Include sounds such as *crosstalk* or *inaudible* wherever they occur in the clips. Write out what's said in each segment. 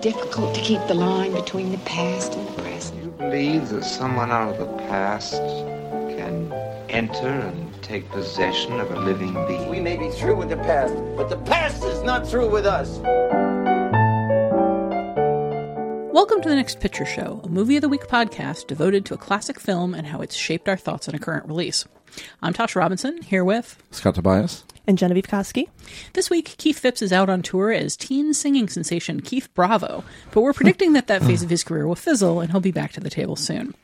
difficult to keep the line between the past and the present. You believe that someone out of the past can enter and take possession of a living being? We may be through with the past, but the past is not through with us. Welcome to the Next Picture Show, a movie of the week podcast devoted to a classic film and how it's shaped our thoughts on a current release. I'm Tasha Robinson, here with Scott Tobias and Genevieve Koski. This week, Keith Phipps is out on tour as teen singing sensation Keith Bravo, but we're predicting that that phase of his career will fizzle and he'll be back to the table soon.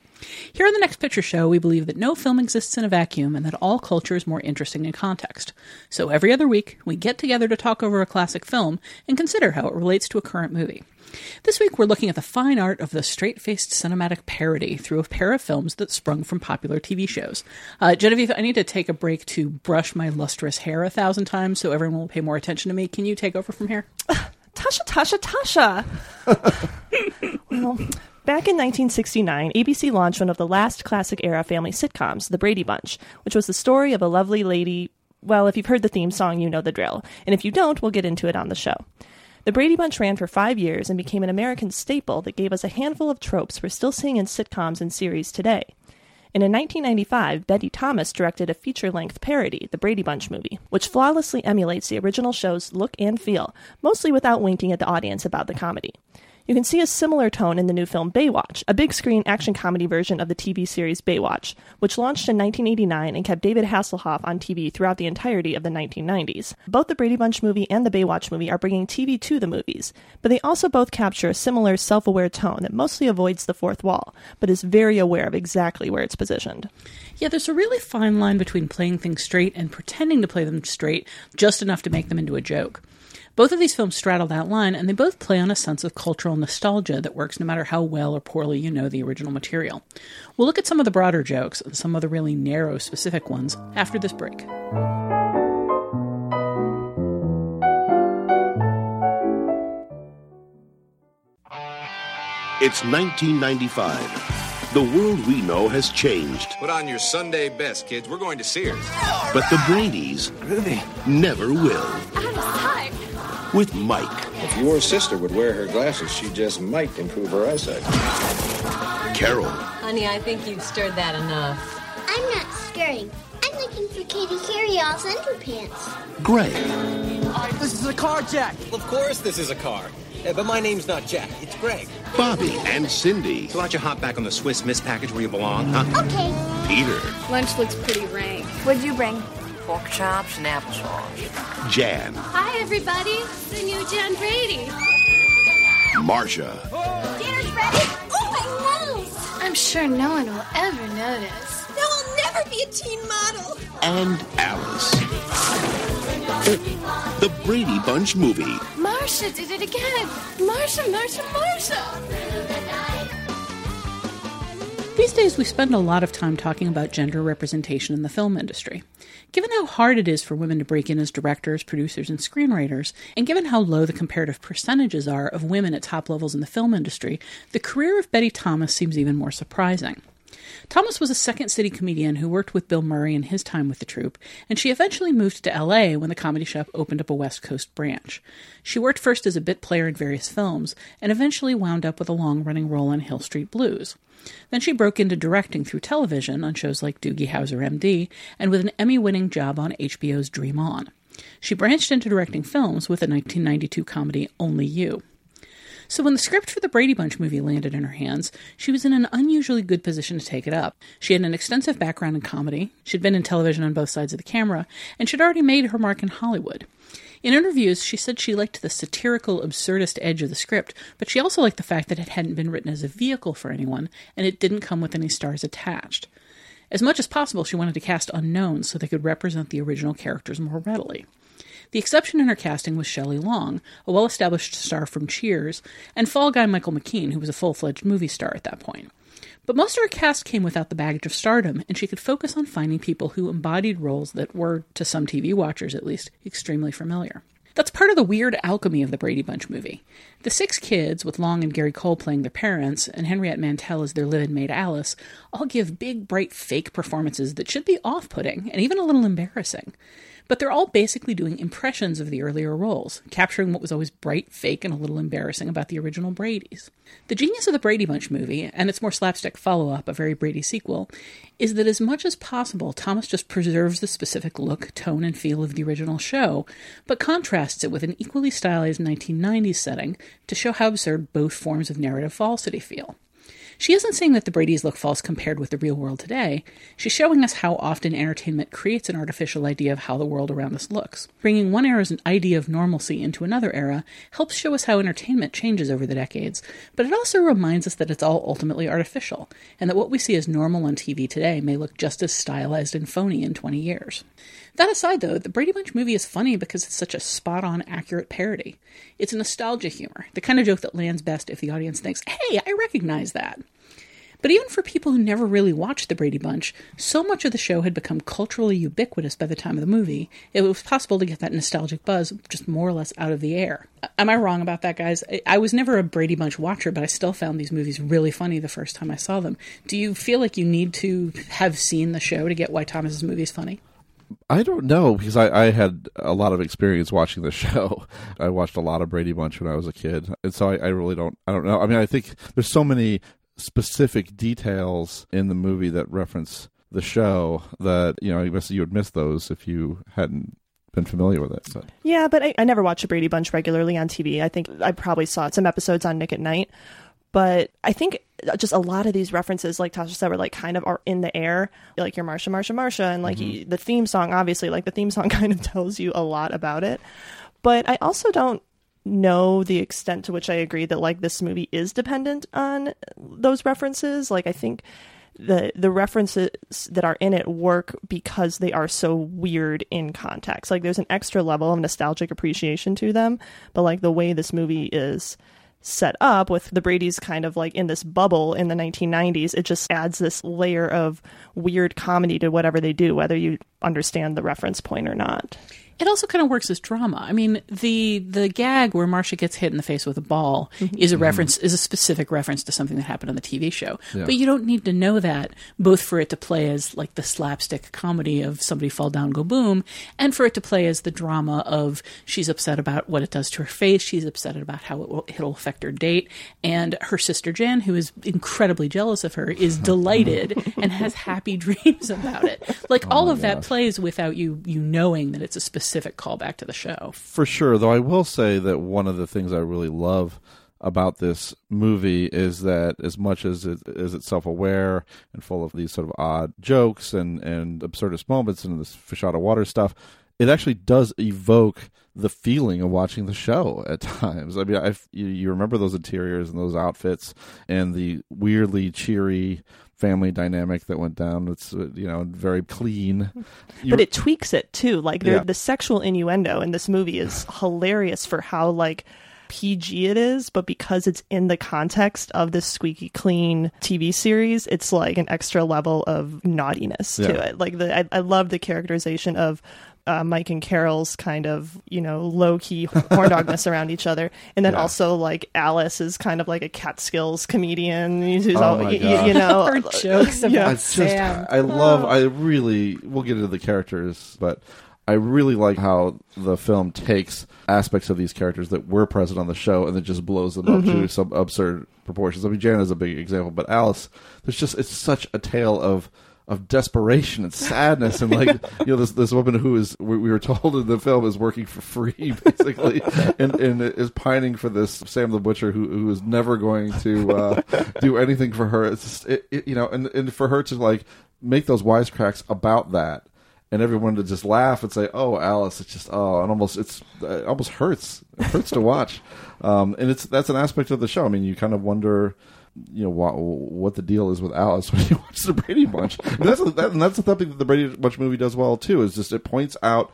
Here on the Next Picture Show, we believe that no film exists in a vacuum and that all culture is more interesting in context. So every other week, we get together to talk over a classic film and consider how it relates to a current movie. This week, we're looking at the fine art of the straight faced cinematic parody through a pair of films that sprung from popular TV shows. Uh, Genevieve, I need to take a break to brush my lustrous hair a thousand times so everyone will pay more attention to me. Can you take over from here? *laughs* Tasha, Tasha, Tasha. *laughs* well, Back in 1969, ABC launched one of the last classic era family sitcoms, The Brady Bunch, which was the story of a lovely lady. Well, if you've heard the theme song, you know the drill. And if you don't, we'll get into it on the show. The Brady Bunch ran for five years and became an American staple that gave us a handful of tropes we're still seeing in sitcoms and series today. And in 1995, Betty Thomas directed a feature length parody, The Brady Bunch Movie, which flawlessly emulates the original show's look and feel, mostly without winking at the audience about the comedy. You can see a similar tone in the new film Baywatch, a big screen action comedy version of the TV series Baywatch, which launched in 1989 and kept David Hasselhoff on TV throughout the entirety of the 1990s. Both the Brady Bunch movie and the Baywatch movie are bringing TV to the movies, but they also both capture a similar self aware tone that mostly avoids the fourth wall, but is very aware of exactly where it's positioned. Yeah, there's a really fine line between playing things straight and pretending to play them straight just enough to make them into a joke. Both of these films straddle that line, and they both play on a sense of cultural nostalgia that works no matter how well or poorly you know the original material. We'll look at some of the broader jokes and some of the really narrow, specific ones after this break. It's 1995. The world we know has changed. Put on your Sunday best, kids. We're going to Sears. But the Brady's never will. With Mike. If your sister would wear her glasses, she just might improve her eyesight. Carol. Honey, I think you've stirred that enough. I'm not stirring. I'm looking for Kitty Karry-All's underpants. Greg. This is a car, Jack. Of course, this is a car. Uh, but my name's not Jack, it's Greg. Bobby and Cindy. So why don't you hop back on the Swiss Miss package where you belong, huh? Okay. Peter. Lunch looks pretty rank. What'd you bring? Pork chops and applesauce. Jan. Hi, everybody. It's the new Jan Brady. Marcia. Dinner's ready. Oh, my nose. I'm sure no one will ever notice. No, I'll never be a teen model. And Alice. The Brady Bunch movie. Marcia did it again. Marcia, Marcia, Marcia. These days, we spend a lot of time talking about gender representation in the film industry. Given how hard it is for women to break in as directors, producers, and screenwriters, and given how low the comparative percentages are of women at top levels in the film industry, the career of Betty Thomas seems even more surprising. Thomas was a Second City comedian who worked with Bill Murray in his time with the troupe, and she eventually moved to LA when the Comedy Shop opened up a West Coast branch. She worked first as a bit player in various films, and eventually wound up with a long running role on Hill Street Blues. Then she broke into directing through television on shows like Doogie Howser MD, and with an Emmy winning job on HBO's Dream On. She branched into directing films with the 1992 comedy Only You. So when the script for the Brady Bunch movie landed in her hands, she was in an unusually good position to take it up. She had an extensive background in comedy, she'd been in television on both sides of the camera, and she'd already made her mark in Hollywood. In interviews, she said she liked the satirical, absurdist edge of the script, but she also liked the fact that it hadn't been written as a vehicle for anyone, and it didn't come with any stars attached. As much as possible, she wanted to cast unknowns so they could represent the original characters more readily. The exception in her casting was Shelley Long, a well established star from Cheers, and fall guy Michael McKean, who was a full fledged movie star at that point. But most of her cast came without the baggage of stardom, and she could focus on finding people who embodied roles that were, to some TV watchers at least, extremely familiar. That's part of the weird alchemy of the Brady Bunch movie. The six kids, with Long and Gary Cole playing their parents, and Henriette Mantel as their live in maid Alice, all give big, bright, fake performances that should be off putting and even a little embarrassing. But they're all basically doing impressions of the earlier roles, capturing what was always bright, fake, and a little embarrassing about the original Brady's. The genius of the Brady Bunch movie, and its more slapstick follow up, a very Brady sequel, is that as much as possible, Thomas just preserves the specific look, tone, and feel of the original show, but contrasts it with an equally stylized 1990s setting to show how absurd both forms of narrative falsity feel. She isn't saying that the Bradys look false compared with the real world today. She's showing us how often entertainment creates an artificial idea of how the world around us looks. Bringing one era's idea of normalcy into another era helps show us how entertainment changes over the decades, but it also reminds us that it's all ultimately artificial, and that what we see as normal on TV today may look just as stylized and phony in 20 years. That aside, though, the Brady Bunch movie is funny because it's such a spot on, accurate parody. It's a nostalgia humor, the kind of joke that lands best if the audience thinks, hey, I recognize that. But even for people who never really watched The Brady Bunch, so much of the show had become culturally ubiquitous by the time of the movie, it was possible to get that nostalgic buzz just more or less out of the air. Am I wrong about that, guys? I was never a Brady Bunch watcher, but I still found these movies really funny the first time I saw them. Do you feel like you need to have seen the show to get why Thomas's movie is funny? I don't know because I, I had a lot of experience watching the *laughs* show. I watched a lot of Brady Bunch when I was a kid, and so I, I really don't. I don't know. I mean, I think there's so many specific details in the movie that reference the show that you know guess you would miss those if you hadn't been familiar with it. Yeah, but I, I never watched a Brady Bunch regularly on TV. I think I probably saw some episodes on Nick at Nite, but I think just a lot of these references, like Tasha said, were like kind of are in the air, like your Marsha, Marsha, Marsha, and like mm-hmm. the theme song. Obviously, like the theme song *laughs* kind of tells you a lot about it. But I also don't know the extent to which I agree that like this movie is dependent on those references. Like I think the the references that are in it work because they are so weird in context. Like there's an extra level of nostalgic appreciation to them, but like the way this movie is set up with the Brady's kind of like in this bubble in the 1990s, it just adds this layer of weird comedy to whatever they do, whether you understand the reference point or not. It also kind of works as drama. I mean, the the gag where Marsha gets hit in the face with a ball mm-hmm. is a reference is a specific reference to something that happened on the TV show. Yeah. But you don't need to know that both for it to play as like the slapstick comedy of somebody fall down go boom and for it to play as the drama of she's upset about what it does to her face, she's upset about how it will, it'll affect her date and her sister Jan who is incredibly jealous of her is *laughs* delighted and has happy *laughs* dreams about it. Like oh all of that plays without you you knowing that it's a specific specific callback to the show. For sure, though I will say that one of the things I really love about this movie is that as much as it is it self-aware and full of these sort of odd jokes and and absurdist moments and this fish out of water stuff, it actually does evoke the feeling of watching the show *laughs* at times. I mean, I you, you remember those interiors and those outfits and the weirdly cheery family dynamic that went down. It's uh, you know very clean, *laughs* but it tweaks it too. Like yeah. the sexual innuendo in this movie is *sighs* hilarious for how like PG it is, but because it's in the context of this squeaky clean TV series, it's like an extra level of naughtiness yeah. to it. Like the I, I love the characterization of uh, Mike and Carol's kind of you know low key horn dogness around each other, and then yeah. also like Alice is kind of like a Catskills comedian. Who's oh all, my you, you know her jokes *laughs* about yeah. Just, I love. I really. We'll get into the characters, but I really like how the film takes aspects of these characters that were present on the show and then just blows them mm-hmm. up to some absurd proportions. I mean, Jan is a big example, but Alice, there's just it's such a tale of of desperation and sadness and like you know this this woman who is we, we, were told in the film is working for free *laughs* basically and and is pining for this Sam the butcher who who is never going to uh, do anything for her. It's just, it, it, you know and and for her to like make those wisecracks about that and everyone to just laugh and say oh Alice it's just oh and almost it's it almost hurts it hurts to watch. Um, and it's that's an aspect of the show. I mean you kind of wonder you know what, what the deal is with Alice *laughs* when you watch the Brady Bunch. And that's that, and that's something that the Brady Bunch movie does well too. Is just it points out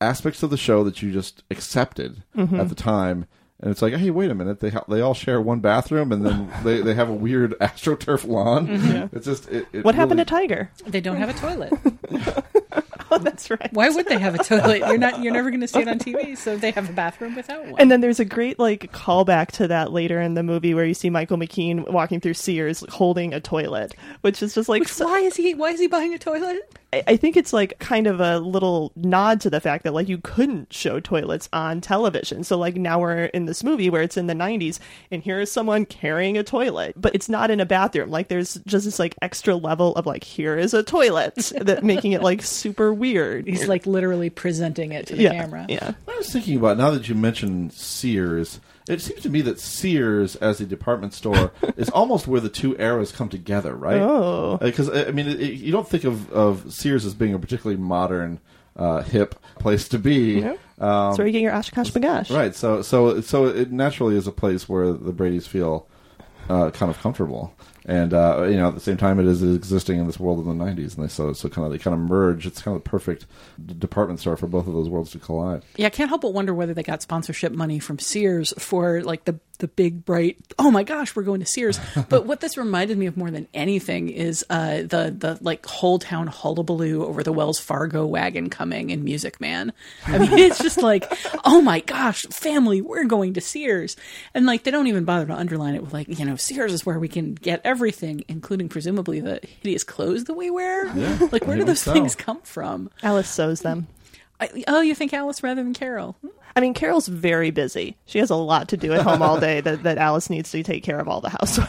aspects of the show that you just accepted mm-hmm. at the time. And it's like, hey, wait a minute! They ha- they all share one bathroom, and then they, they have a weird *laughs* astroturf lawn. Mm-hmm. It's just it, it what really... happened to Tiger? They don't have a toilet. *laughs* *laughs* oh, that's right. Why would they have a toilet? You're not. You're never going to see it on TV. So they have a bathroom without one. And then there's a great like callback to that later in the movie where you see Michael McKean walking through Sears holding a toilet, which is just like. Which, so- why is he? Why is he buying a toilet? I, I think it's like kind of a little nod to the fact that like you couldn't show toilets on television. So like now we're in this movie where it's in the 90s and here is someone carrying a toilet, but it's not in a bathroom. Like there's just this like extra level of like here is a toilet *laughs* that making it like super weird. He's like literally presenting it to the yeah, camera. Yeah. I was thinking about now that you mentioned Sears. It seems to me that Sears, as a department store, *laughs* is almost where the two eras come together, right? Oh. because I mean, it, you don't think of, of Sears as being a particularly modern, uh, hip place to be. Yeah. Um, That's where you get your OshKosh B'gosh. Right. So so so it naturally is a place where the Brady's feel uh, kind of comfortable, and uh, you know at the same time it is existing in this world in the '90s, and they so so kind of they kind of merge. It's kind of the perfect department store for both of those worlds to collide. Yeah, I can't help but wonder whether they got sponsorship money from Sears for like the the big bright. Oh my gosh, we're going to Sears. *laughs* but what this reminded me of more than anything is uh, the the like whole town hullabaloo over the Wells Fargo wagon coming in Music Man. I mean, *laughs* it's just like, oh my gosh, family, we're going to Sears, and like they don't even bother to underline it with like you know Sears is where we can get everything, including presumably the hideous clothes that we wear. Yeah. Like where do those so. things come from? Alice sews them. I, oh, you think Alice rather than Carol? I mean, Carol's very busy. She has a lot to do at home all day that, that Alice needs to take care of all the housework.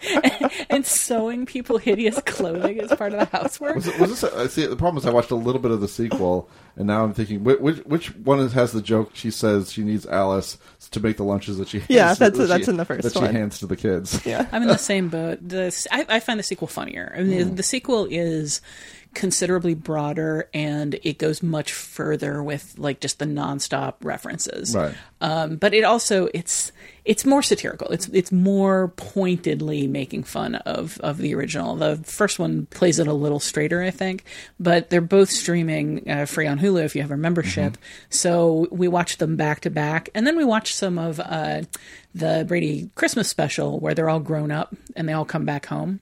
*laughs* and sewing people hideous clothing as part of the housework. Was, it, was this? A, see, the problem is I watched a little bit of the sequel, and now I'm thinking which which, which one has the joke? She says she needs Alice to make the lunches that she Yeah, hands- that's- that that's she- in the first that she one. hands to the kids. Yeah. I'm in the same boat. The I, I find the sequel funnier. I mean, the, the sequel is considerably broader and it goes much further with like just the nonstop references. Right. Um, but it also it's it's more satirical. It's it's more pointedly making fun of of the original. The first one plays it a little straighter, I think. But they're both streaming uh, free on Hulu if you have a membership. So we watched them back to back, and then we watched some of uh, the Brady Christmas special where they're all grown up and they all come back home.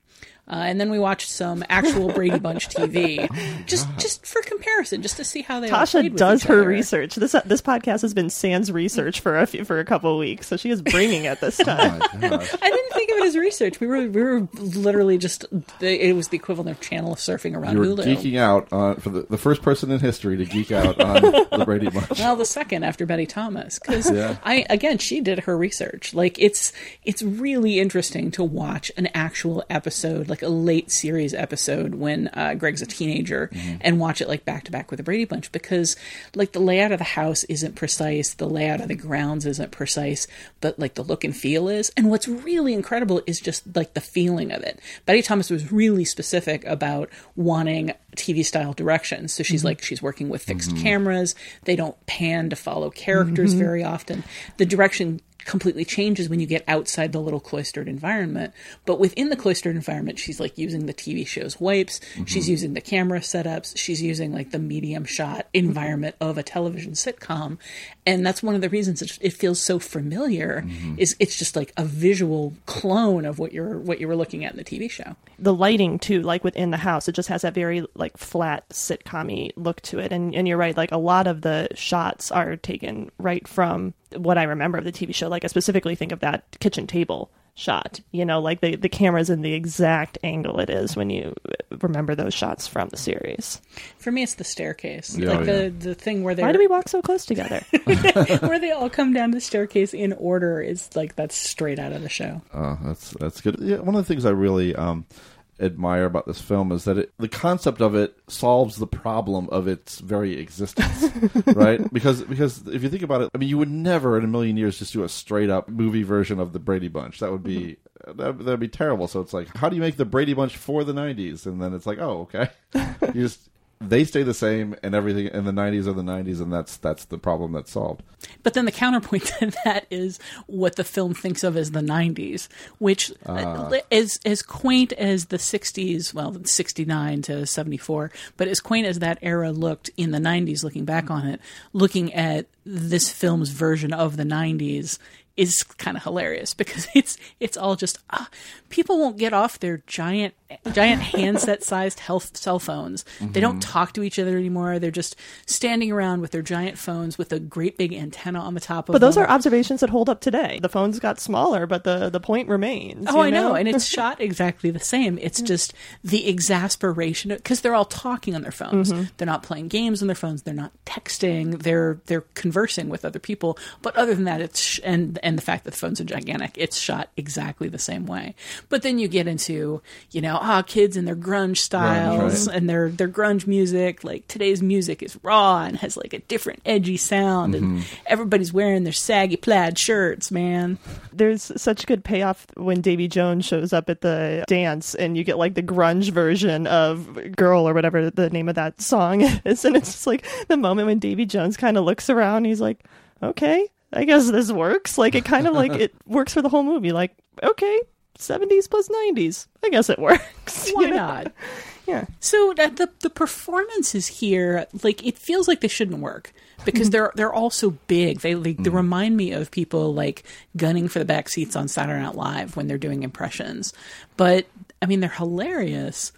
Uh, and then we watched some actual Brady Bunch *laughs* TV, just just for comparison, just to see how they all played Tasha with does each her other. research. This this podcast has been Sans research for a few, for a couple of weeks, so she is bringing it this *laughs* time. *laughs* I didn't think of it as research. We were we were literally just it was the equivalent of channel surfing around You were Hulu. geeking out on, for the, the first person in history to geek out on the Brady Bunch. Well, the second after Betty Thomas, because Yeah. I again she did her research. Like it's it's really interesting to watch an actual episode, like a late series episode when uh, Greg's a teenager, and watch it like back to back with the Brady Bunch because like the layout of the house isn't precise, the layout of the grounds isn't precise, but like the look and feel is. And what's really incredible is just like the feeling of it. Betty Thomas was really specific about wanting TV style directions. So she's Mhm. like she's working with fixed Mhm. cameras. They don't pan to follow characters Mhm. very often. The direction completely changes when you get outside the little cloistered environment. But within the cloistered environment, she's like using the TV show's wipes. She's Mhm. using the camera setups. She's using like the medium shot environment of a television sitcom. And that's one of the reasons it, it feels so familiar is it's just like a visual clone of what you're, what you were looking at in the TV show. the lighting too, like within the house, it just has that very like flat sitcom look to it. And and you're right, like a lot of the shots are taken right from what I remember of the TV show. Like I specifically think of that kitchen table shot. You know, like the the camera's in the exact angle it is when you remember those shots from the series. For me, it's the staircase, Yeah, like oh, the yeah. the thing where they Why do we walk so close together? *laughs* where they all come down the staircase in order is like that's straight out of the show. Oh, that's that's good. Yeah, one of the things I really um, admire about this film is that it, the concept of it solves the problem of its very existence, *laughs* right? Because because if you think about it, I mean, you would never in a million years just do a straight up movie version of the Brady Bunch. That would be mm-hmm. that would be terrible. So it's like, how do you make the Brady Bunch for the '90s? And then it's like, oh, okay, *laughs* you just they stay the same, and everything in the '90s are the '90s, and that's that's the problem that's solved. But then the counterpoint *laughs* to that is what the film thinks of as the 90s, which uh, is as quaint as the 60s, well, 69 to 74, but as quaint as that era looked in the 90s, looking back on it, looking at this film's version of the 90s is kind of hilarious because *laughs* it's it's all just uh, people won't get off their giant giant handset sized health cell phones. Mm-hmm. They don't talk to each other anymore. They're just standing around with their giant phones with a great big antenna on the top of But those them. are observations that hold up today. The phones got smaller, but the the point remains. Oh, I know? know, and it's *laughs* shot exactly the same. It's just the exasperation because they're all talking on their phones. Mm-hmm. They're not playing games on their phones. They're not texting. They're they're conversing with other people. But other than that, it's sh- and and the fact that the phones are gigantic, it's shot exactly the same way. But then you get into you know ah kids and their grunge styles right. and their their grunge music. Like today's music is raw and has like a different edgy sound, and everybody's wearing their saggy plaid shirts. Man, There's such good payoff when Davy Jones shows up at the dance, and you get like the grunge version of "Girl" or whatever the name of that song *laughs* is, and it's just like the moment when Davy Jones kind of looks around, he's like, "Okay, I guess this works." Like it kind of like it *laughs* works for the whole movie. Like, okay, 70s plus 90s, I guess it *laughs* works. why you know? not? *laughs* Yeah. So uh, the the performances here, like it feels like they shouldn't work because mm-hmm. they're they're all so big. They like they mm. remind me of people like gunning for the back seats on Saturday Night Live when they're doing impressions. But I mean, they're hilarious,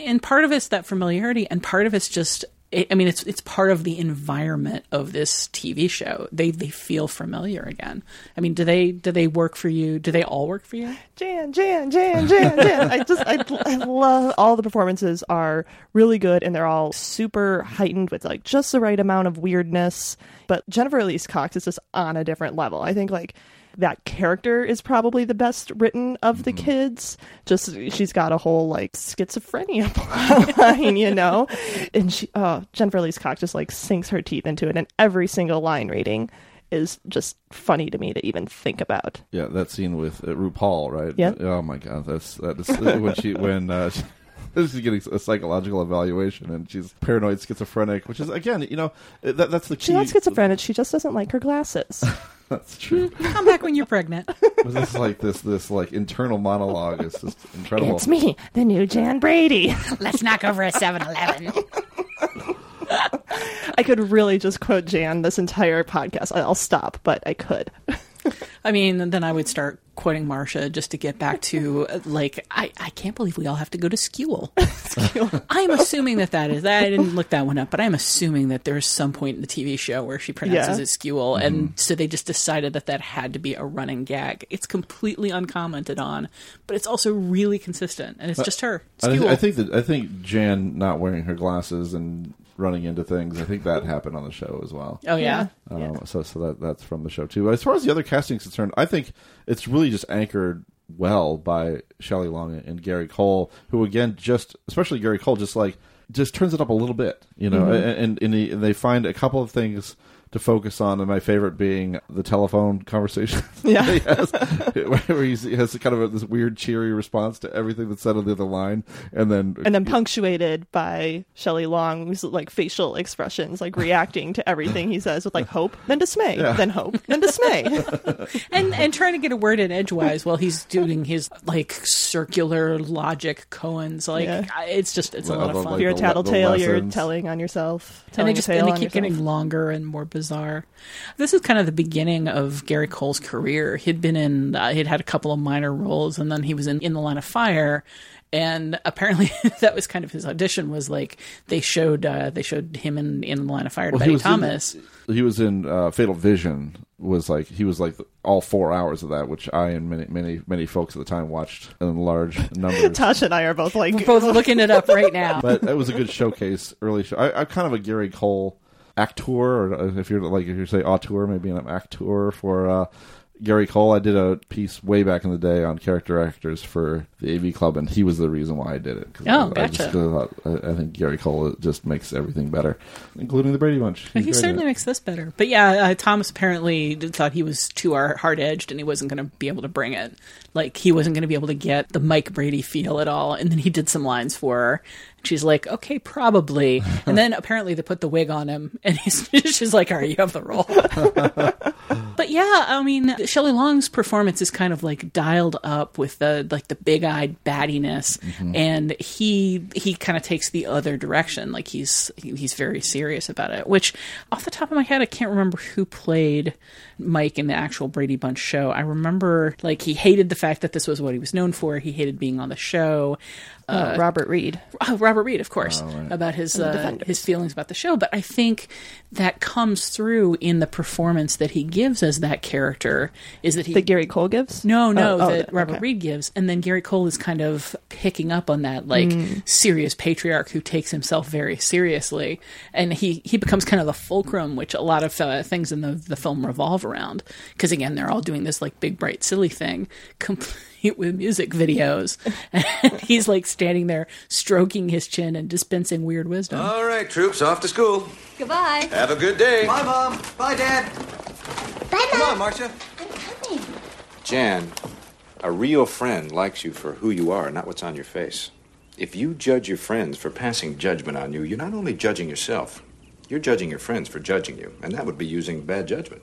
and part of it's that familiarity, and part of it's just. I I mean, it's it's part of the environment of this TV show. They they feel familiar again. I mean, do they do they work for you? Do they all work for you? Jan, Jan, Jan, Jan, Jan. I just, I, I love all the performances are really good and they're all super heightened with like just the right amount of weirdness. But Jennifer Elise Cox is just on a different level. I think like that character is probably the best written of the kids. Just she's got a whole like schizophrenia *laughs* line, you know, and she, oh, Jennifer Elise Cox just like sinks her teeth into it, and every single line reading is just funny to me to even think about. Yeah, that scene with uh, RuPaul, right? Yep. Oh my god, that's that is when she when uh, *laughs* *laughs* she's getting a psychological evaluation and she's paranoid schizophrenic, which is again, you know, that that's the key. She's not schizophrenic. She just doesn't like her glasses. *laughs* That's true. Mm, come back when you're pregnant. *laughs* But this is like this this like internal monologue is just incredible. It's me, the new Jan Brady. Let's knock over a 7 Eleven. I could really just quote Jan this entire podcast. I'll stop, but I could. I mean, then I would start quoting Marsha just to get back to like I, I can't believe we all have to go to school. *laughs* I'm assuming that that is I didn't look that one up, but I'm assuming that there's some point in the TV show where she pronounces Yeah. it school, and mm-hmm. so they just decided that that had to be a running gag. It's completely uncommented on, but it's also really consistent, and it's just her. I, th- I think that I think Jan not wearing her glasses and running into things. I think that happened on the show as well. Oh yeah. Um, So so that that's from the show too. As far as the other casting is concerned, I think it's really just anchored well by Shelley Long and Gary Cole, who again just especially Gary Cole just like just turns it up a little bit, you know, Mm-hmm. and and, and, he, and they find a couple of things to focus on, and my favorite being the telephone conversation. *laughs* Yeah. *laughs* he has, *laughs* where he has kind of a, this weird cheery response to everything that's said on the other line, and then And then punctuated by Shelley Long's like facial expressions, like reacting to everything he says with like hope, then dismay, Yeah. then hope, then dismay. and and trying to get a word in edgewise while he's doing his like circular logic Cohen's like Yeah. It's just it's a Well, lot of fun like, You're a the le- tattletale. You're telling on yourself. and Telling they a just tale and they keep yourself. getting longer and more bizarre. This is kind of the beginning of Gary Cole's career. He'd been in, uh, he'd had a couple of minor roles, and then he was in In the Line of Fire. And apparently, *laughs* that was kind of his audition. Was like they showed uh, they showed him in In the Line of Fire to Well, he Betty was in- Thomas. he was in uh, Fatal Vision. Was like he was like all four hours of that, which I and many many many folks at the time watched in large *laughs* numbers. Tasha and I are both like We're both looking it up right now. but it was a good showcase early show. I, I'm kind of a Gary Cole actor, or uh, if you're like if you say auteur, maybe an actor for uh, Gary Cole. I did a piece way back in the day on character actors for the AV Club, and he was the reason why I did it. Oh, I, I just gotcha. thought, I, I think Gary Cole just makes everything better, including the Brady Bunch. He's He certainly makes this better. But yeah, uh, Thomas apparently thought he was too hard edged and he wasn't going to be able to bring it. Like, he wasn't going to be able to get the Mike Brady feel at all. And then he did some lines for her. She's like, okay, probably. And then *laughs* apparently they put the wig on him and he's, *laughs* she's like, all right, you have the role. *laughs* but yeah, I mean, Shelley Long's performance is kind of like dialed up with the like the big eyed battiness, Mm-hmm. and he he kind of takes the other direction. Like he's he's very serious about it. Which, off the top of my head, I can't remember who played Mike in the actual Brady Bunch show. I remember like he hated the fact that this was what he was known for. He hated being on the show. Uh, Robert Reed. Oh, *laughs* Robert Reed, of course, Oh, right. about his uh, his feelings about the show. But I think that comes through in the performance that he gives as that character. Is that he That Gary Cole gives? no, no, Oh, oh, that Robert okay. Reed gives, and then Gary Cole is kind of picking up on that, like Mm. serious patriarch who takes himself very seriously, and he he becomes kind of the fulcrum, which a lot of uh, things in the the film revolve around. Because again, they're all doing this like big bright silly thing, complete with music videos, *laughs* and he's like standing there stroking his chin and dispensing weird wisdom. All right, troops, off to school. Goodbye. Have a good day. Bye, Mom. Bye, Dad. Bye, Come on, Marcia. I'm coming. Jan, a real friend likes you for who you are, not what's on your face. If you judge your friends for passing judgment on you, you're not only judging yourself, you're judging your friends for judging you, and that would be using bad judgment.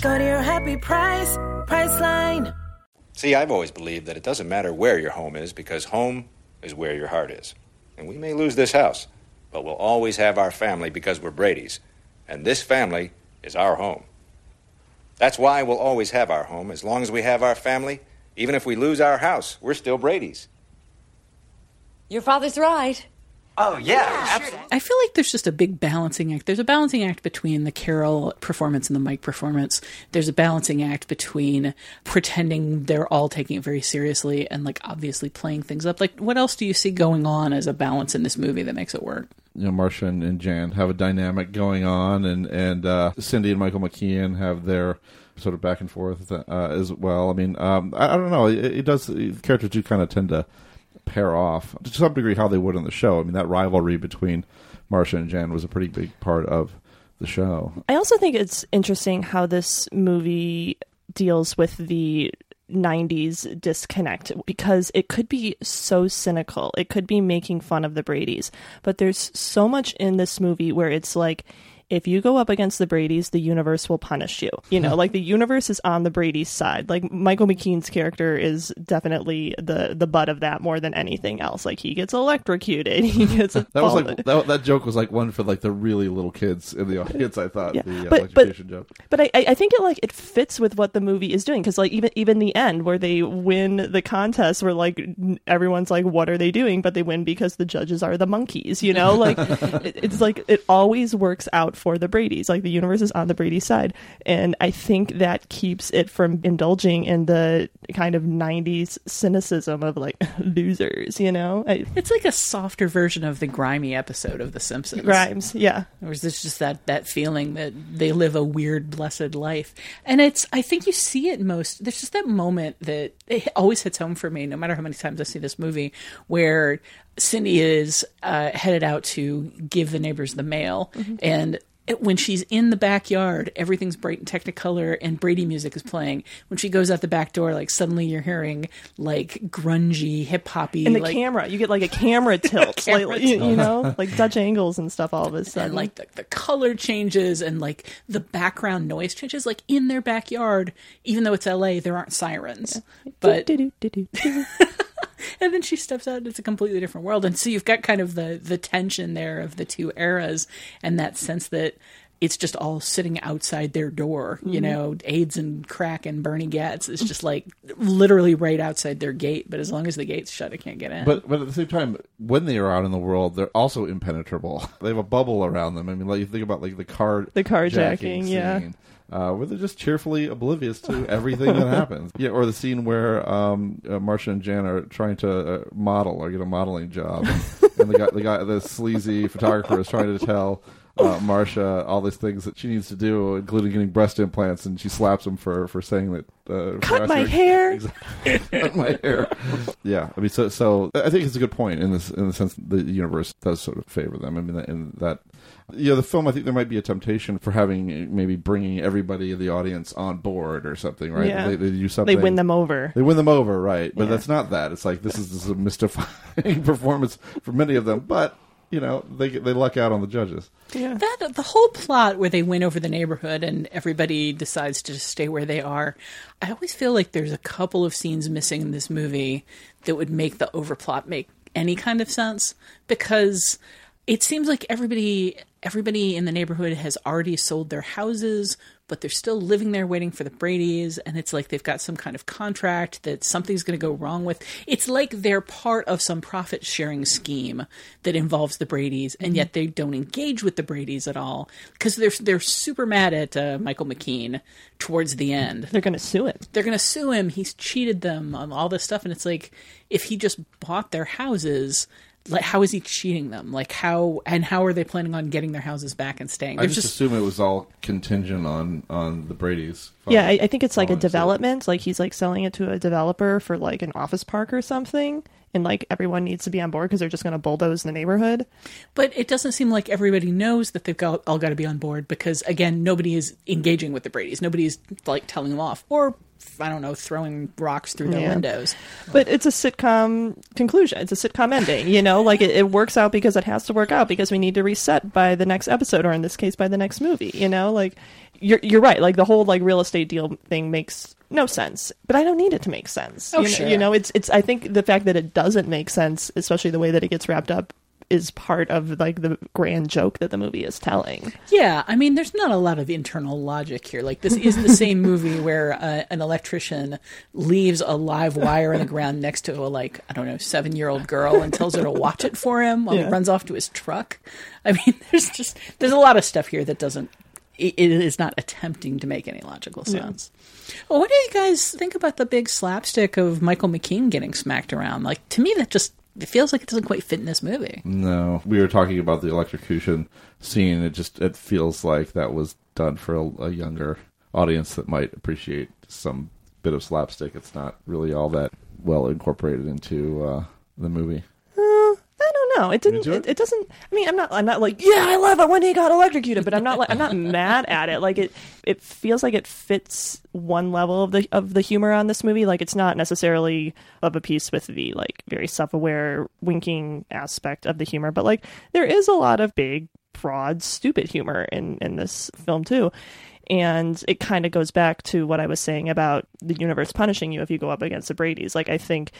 Go to your happy price, Priceline. See, I've always believed that it doesn't matter where your home is because home is where your heart is. And we may lose this house, but we'll always have our family because we're Brady's. And this family is our home. That's why we'll always have our home. As long as we have our family, even if we lose our house, we're still Brady's. Your father's right. Oh, yeah, absolutely. I feel like there's just a big balancing act. There's a balancing act between the Carol performance and the Mike performance. There's a balancing act between pretending they're all taking it very seriously and like obviously playing things up. Like, what else do you see going on as a balance in this movie that makes it work? you know, Marcia and, and Jan have a dynamic going on, and and uh, Cindy and Michael McKean have their sort of back and forth uh, as well. I mean, um, I, I don't know. It, it does. The characters do kind of tend to pair off to some degree how they would on the show. I mean, that rivalry between Marcia and Jan was a pretty big part of the show. I also think it's interesting how this movie deals with the 90s disconnect because it could be so cynical. It could be making fun of the Bradys. But there's so much in this movie where it's like, if you go up against the Bradys, the universe will punish you. You know, *laughs* like the universe is on the Brady's side. Like Michael McKean's character is definitely the the butt of that more than anything else. Like he gets electrocuted. *laughs* He gets *laughs* That was like that, that joke was like one for like the really little kids in the audience. I thought Yeah, the uh, but- electrocution but- joke. But I, I I think it like it fits with what the movie is doing because like even even the end where they win the contest where like everyone's like what are they doing but they win because the judges are the monkeys you know like it, it's like it always works out for the Brady's like the universe is on the Brady side and I think that keeps it from indulging in the kind of 90s cynicism of like *laughs* losers you know I, It's like a softer version of the grimy episode of The Simpsons. Grimes yeah Or is this just that that feeling that they live a weird, blessed life? And it's I think you see it most. There's just that moment that it always hits home for me, no matter how many times I see this movie, where Cindy is uh, headed out to give the neighbors the mail, and it- when she's in the backyard, everything's bright and technicolor, and Brady music is playing. When she goes out the back door, like suddenly you're hearing like grungy, hip hoppy, and the like, camera. You get like a camera *laughs* tilt Camera like you, you know? Like Dutch angles and stuff all of a *laughs* sudden. and like the, the color changes and like the background noise changes like in their backyard. Even though it's la there aren't sirens. But *laughs* *laughs* and then she steps out and it's a completely different world and so you've got kind of the the tension there of the two eras and that sense that it's just all sitting outside their door you Mhm. know aids and crack and Bernie Goetz is just like literally right outside their gate but as long as the gate's shut it can't get in But but at the same time, when they are out in the world, they're also impenetrable. *laughs* They have a bubble around them. I mean, like you think about like the car The carjacking, jacking yeah. Uh, where they're just cheerfully oblivious to everything that *laughs* happens. Yeah, or the scene where um, uh, Marcia and Jan are trying to uh, model or get a modeling job, and the guy, the guy, the sleazy photographer is trying to tell. Uh, Marsha all these things that she needs to do, including getting breast implants, and she slaps him for for saying that. Uh, Cut my hair. *laughs* Cut my hair. Yeah, I mean, so so I think it's a good point in this in the sense that the universe does sort of favor them. I mean, in that. You know, the film. I think there might be a temptation for having maybe bringing everybody in the audience on board or something, right? Yeah. They, they do something. They win them over. They win them over, right? But Yeah. that's not that. It's like this is, this is a mystifying *laughs* performance for many of them. But you know, they they luck out on the judges. Yeah. That the whole plot where they win over the neighborhood and everybody decides to just stay where they are. I always feel like there's a couple of scenes missing in this movie that would make the overplot make any kind of sense because it seems like everybody everybody in the neighborhood has already sold their houses but they're still living there waiting for the Brady's and it's like they've got some kind of contract that something's going to go wrong with it's like they're part of some profit sharing scheme that involves the Brady's and yet they don't engage with the Brady's at all because they're they're super mad at uh, Michael McKean towards the end They're going to sue him. they're going to sue him. He's cheated them on all this stuff. And it's like, if he just bought their houses, like, how is he cheating them? Like, how, and how are they planning on getting their houses back and staying? I There's just, assume it was all contingent on on the Brady's. Yeah, I, I think it's like a development. Like he's like selling it to a developer for like an office park or something, and like everyone needs to be on board because they're just going to bulldoze the neighborhood. But it doesn't seem like everybody knows that they've got, all got to be on board because, again, nobody is engaging with the Brady's. Nobody is, like, telling them off. Or, I don't know, throwing rocks through their Yeah. windows. But it's a sitcom conclusion. It's a sitcom ending. You know, like it, it works out because it has to work out because we need to reset by the next episode, or in this case, by the next movie. You know, like you're you're right. Like the whole like real estate deal thing makes no sense, but I don't need it to make sense. Oh, you know, sure. You know, it's it's. I think the fact that it doesn't make sense, especially the way that it gets wrapped up, is part of like the grand joke that the movie is telling. Yeah, I mean, there's not a lot of internal logic here. Like, this is the same movie *laughs* where uh, an electrician leaves a live wire in the ground next to a, like, I don't know, seven year old girl and tells her to watch it for him while Yeah. he runs off to his truck. I mean, *laughs* there's just, there's a lot of stuff here that doesn't, it, is not attempting to make any logical Yeah. sense. Well, what do you guys think about the big slapstick of Michael McKean getting smacked around? Like, to me, that just, it feels like it doesn't quite fit in this movie. No, we were talking about the electrocution scene. It just it feels like that was done for a, a younger audience that might appreciate some bit of slapstick. It's not really all that well incorporated into uh, the movie. I. It didn't. enjoy It, it doesn't. I mean, I'm not. I'm not like, yeah, I love it when he got electrocuted, but I'm not like, I'm not *laughs* mad at it. Like it. It feels like it fits one level of the of the humor on this movie. Like it's not necessarily of a piece with the like very self aware winking aspect of the humor, but like there is a lot of big, broad, stupid humor in in this film too. And it kind of goes back to what I was saying about the universe punishing you if you go up against the Brady's. Like I think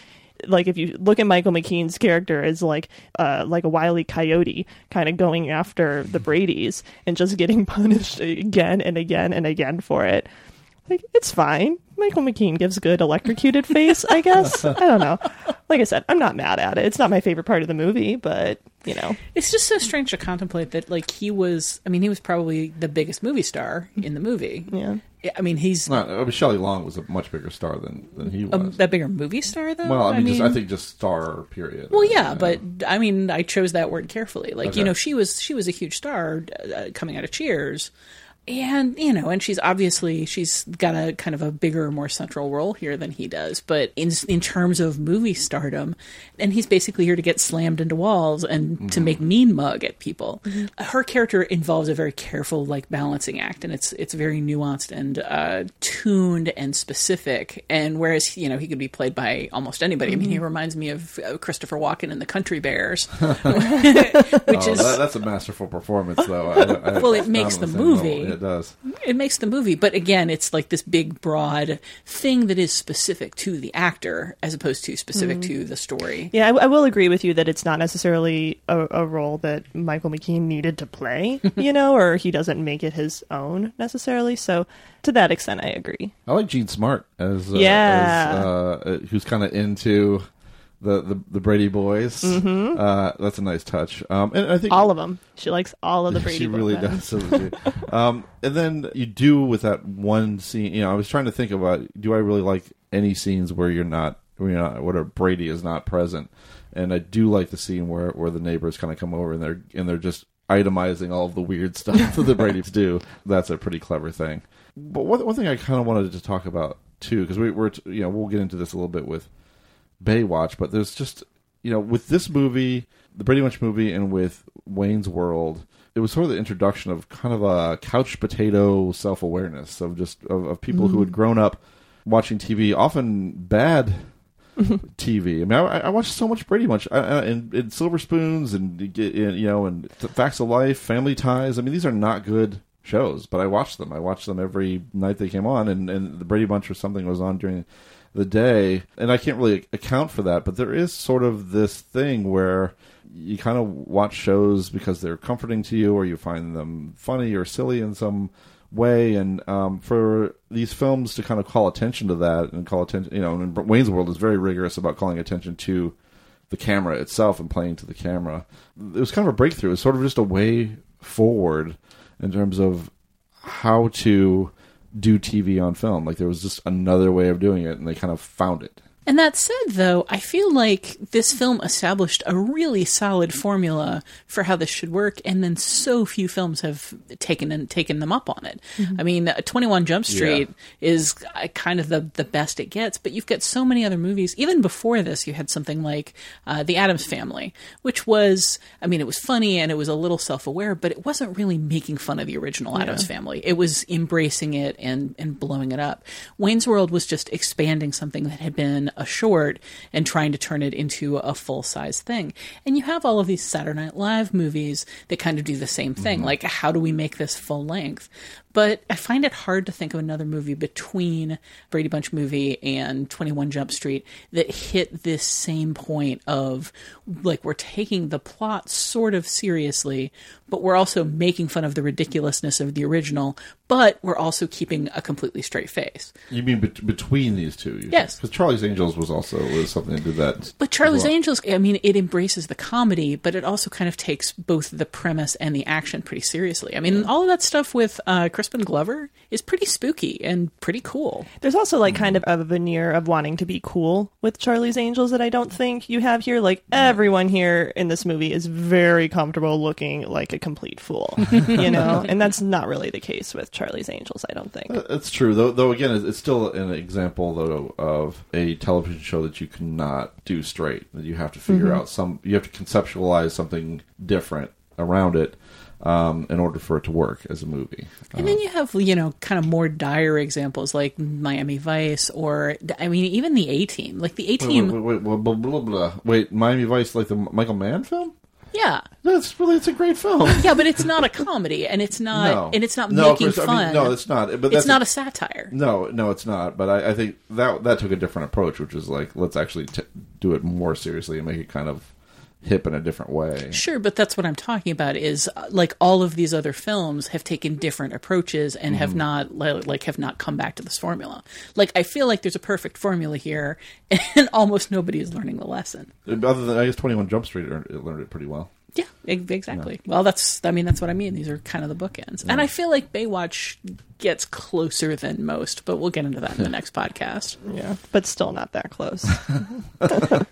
like if you look at Michael McKean's character as like uh like a wily coyote kind of going after the Brady's and just getting *laughs* punished again and again and again for it. Like it's fine. Michael McKean gives good electrocuted face, I guess. *laughs* I don't know. Like I said, I'm not mad at it. It's not my favorite part of the movie, but you know. It's just so strange to contemplate that, like, he was, I mean, he was probably the biggest movie star in the movie. Yeah. I mean, he's Not, I mean, Shelley Long was a much bigger star than, than he was. a, a bigger movie star, though. well, I mean, just, I think just star period. Well, yeah, but I mean, I chose that word carefully. Like, Okay. you know, she was she was a huge star uh, coming out of Cheers, and you know, and she's obviously she's got a kind of a bigger, more central role here than he does. But in in terms of movie stardom, and he's basically here to get slammed into walls and to Mhm. make mean mug at people. Her character involves a very careful like balancing act, and it's it's very nuanced and uh, tuned and specific. And whereas you know he could be played by almost anybody. I mean, he Mhm. reminds me of uh, Christopher Walken in The Country Bears, *laughs* *laughs* Oh, which is that, that's a masterful performance, though. I, I, Well, it makes the same movie. Level. It does. it makes the movie. But again, it's like this big, broad thing that is specific to the actor as opposed to specific Mhm. to the story. Yeah, I, I will agree with you that it's not necessarily a, a role that Michael McKean needed to play, *laughs* you know, or he doesn't make it his own necessarily. So, to that extent, I agree. I like Jean Smart as uh, Yeah. as, uh, uh, who's kind of into the, the the Brady boys. Mhm. Uh, that's a nice touch. Um, and I think All of them. She likes all of the *laughs* Brady. Boys. She really Bunch. does. So does *laughs* um, and then you do with that one scene. You know, I was trying to think about do I really like any scenes where you're not, where you're not, where Brady is not present. And I do like the scene where, where the neighbors kind of come over and they're and they're just itemizing all of the weird *laughs* stuff that the Brady's do. That's a pretty clever thing. But one, one thing I kind of wanted to talk about too, because we, we're you know we'll get into this a little bit with Baywatch, but there's just you know with this movie, the Brady Bunch movie, and with Wayne's World, it was sort of the introduction of kind of a couch potato self awareness of just of, of people who had mm-hmm. grown up watching TV, often bad *laughs* TV. I mean, I, I watched so much Brady Bunch I, I, and, and Silver Spoons and, and you know and Facts of Life, Family Ties. I mean, these are not good shows, but I watched them. I watched them every night they came on, and, and the Brady Bunch or something was on during the day, and I can't really account for that. But there is sort of this thing where you kind of watch shows because they're comforting to you, or you find them funny or silly in some way, and um, for these films to kind of call attention to that and call attention, you know, and Wayne's World is very rigorous about calling attention to the camera itself and playing to the camera. It was kind of a breakthrough. It's sort of just a way forward in terms of how to do TV on film. Like there was just another way of doing it, and they kind of found it. And that said, though, I feel like this film established a really solid formula for how this should work, and then so few films have taken and taken them up on it. I mean, Twenty One Jump Street is uh, kind of the the best it gets, but you've got so many other movies. Even before this, you had something like uh, The Addams Family, which was, I mean, it was funny and it was a little self aware, but it wasn't really making fun of the original Addams Family. It was embracing it and and blowing it up. Wayne's World was just expanding something that had been a short and trying to turn it into a full size thing. And you have all of these Saturday Night Live movies that kind of do the same thing. Mm-hmm. Like, how do we make this full length? But I find it hard to think of another movie between Brady Bunch movie and 21 Jump Street that hit this same point of like we're taking the plot sort of seriously, but we're also making fun of the ridiculousness of the original, but we're also keeping a completely straight face. You mean bet between these two? Yes. Because Charlie's Angels was also was something that did that. But Charlie's well. Angels, I mean, it embraces the comedy, but it also kind of takes both the premise and the action pretty seriously. I mean, all of that stuff with uh, Crispin Glover is pretty spooky and pretty cool. There's also like kind of a veneer of wanting to be cool with Charlie's Angels that I don't think you have here. Like everyone here in this movie is very comfortable looking like a complete fool, *laughs* you know, and that's not really the case with Charlie's Angels. I don't think. that's true, though. Though again, it's it's still an example though of a television show that you cannot do straight. That you have to figure Mhm. out some. You have to conceptualize something different around it um, in order for it to work as a movie. And then you have, you know, kind of more dire examples like Miami Vice or, I mean, even the A Team. Like the A Wait, Team. wait, wait, wait, blah, blah, blah. Wait, Miami Vice, like the Michael Mann film? Yeah. That's really it's a great film. *laughs* yeah, but it's not a comedy and it's not No. and it's not No, making course, I mean, fun. no, it's not, but it's not a- a satire. No, no, it's not. But I, I think that that took a different approach, which is like let's actually t- do it more seriously and make it kind of hip in a different way. Sure, but that's what I'm talking about. Is uh, like all of these other films have taken different approaches and have Mm-hmm. not like have not come back to this formula. Like I feel like there's a perfect formula here, *laughs* and almost nobody is learning the lesson. Other than I guess Twenty One Jump Street learned it pretty well. Yeah, exactly. Well, that's I mean that's what I mean. These are kind of the bookends, and I feel like Baywatch gets closer than most, but we'll get into that in the *laughs* next podcast. Yeah, but still not that close. *laughs*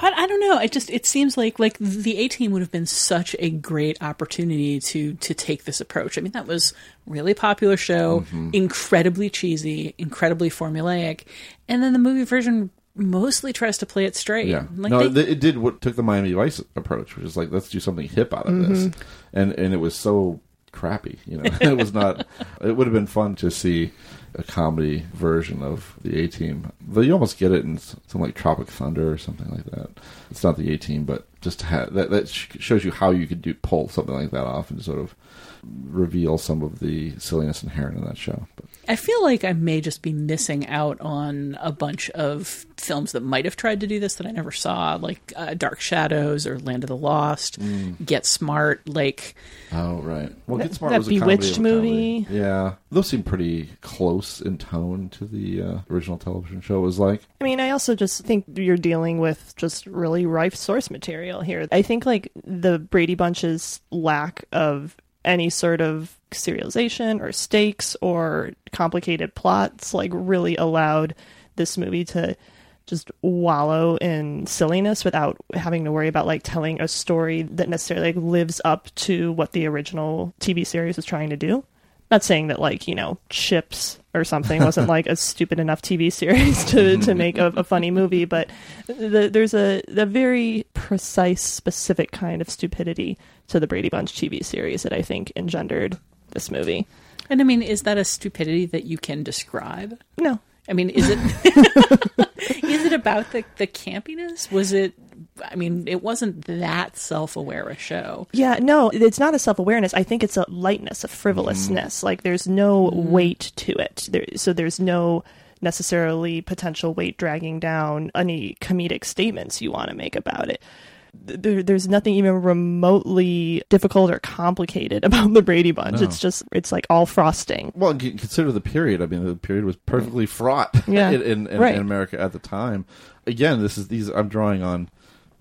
But I don't know. It just it seems like like the A team would have been such a great opportunity to to take this approach. I mean, that was really popular show, Mm-hmm. incredibly cheesy, incredibly formulaic, and then the movie version mostly tries to play it straight. Yeah, Like no, they- it, did what took the Miami Vice approach, which is like let's do something hip out of this, Mhm. and and it was so crappy. You know, *laughs* it was not. It would have been fun to see a comedy version of the A Team. Though you almost get it in something like Tropic Thunder or something like that. It's not the A Team, but just have, that that shows you how you could do pull something like that off and sort of reveal some of the silliness inherent in that show. But I feel like I may just be missing out on a bunch of films that might have tried to do this that I never saw, like uh, Dark Shadows or Land of the Lost, Mm. Get Smart. Like, Oh right. Well, That- Get Smart that was a Bewitched of a comedy. movie. Yeah, those seem pretty close in tone to the uh, original television show. Was like I mean, I also just think you're dealing with just really rife source material here. I think like the Brady Bunch's lack of any sort of serialization or stakes or complicated plots like really allowed this movie to just wallow in silliness without having to worry about like telling a story that necessarily like, lives up to what the original TV series was trying to do. Not saying that like you know Chips or something wasn't *laughs* like a stupid enough TV series to to make a, a funny movie, but the, there's a a very precise, specific kind of stupidity to the Brady Bunch TV series that I think engendered this movie. And I mean, is that a stupidity that you can describe? No. I mean, is it *laughs* *laughs* is it about the the campiness? Was it? I mean, it wasn't that self aware a show. Yeah, no, it's not a self awareness. I think it's a lightness, a frivolousness. Mm. Like there's no mm. weight to it. There, so there's no necessarily potential weight dragging down any comedic statements you want to make about it. There, there's nothing even remotely difficult or complicated *laughs* about the Brady Bunch. No. It's oh. just, it's like all frosting. Well, consider the period. I mean, the period was perfectly fraught Yeah. *laughs* in, in, in, Right. in America at the time. Again, this is these. I'm drawing on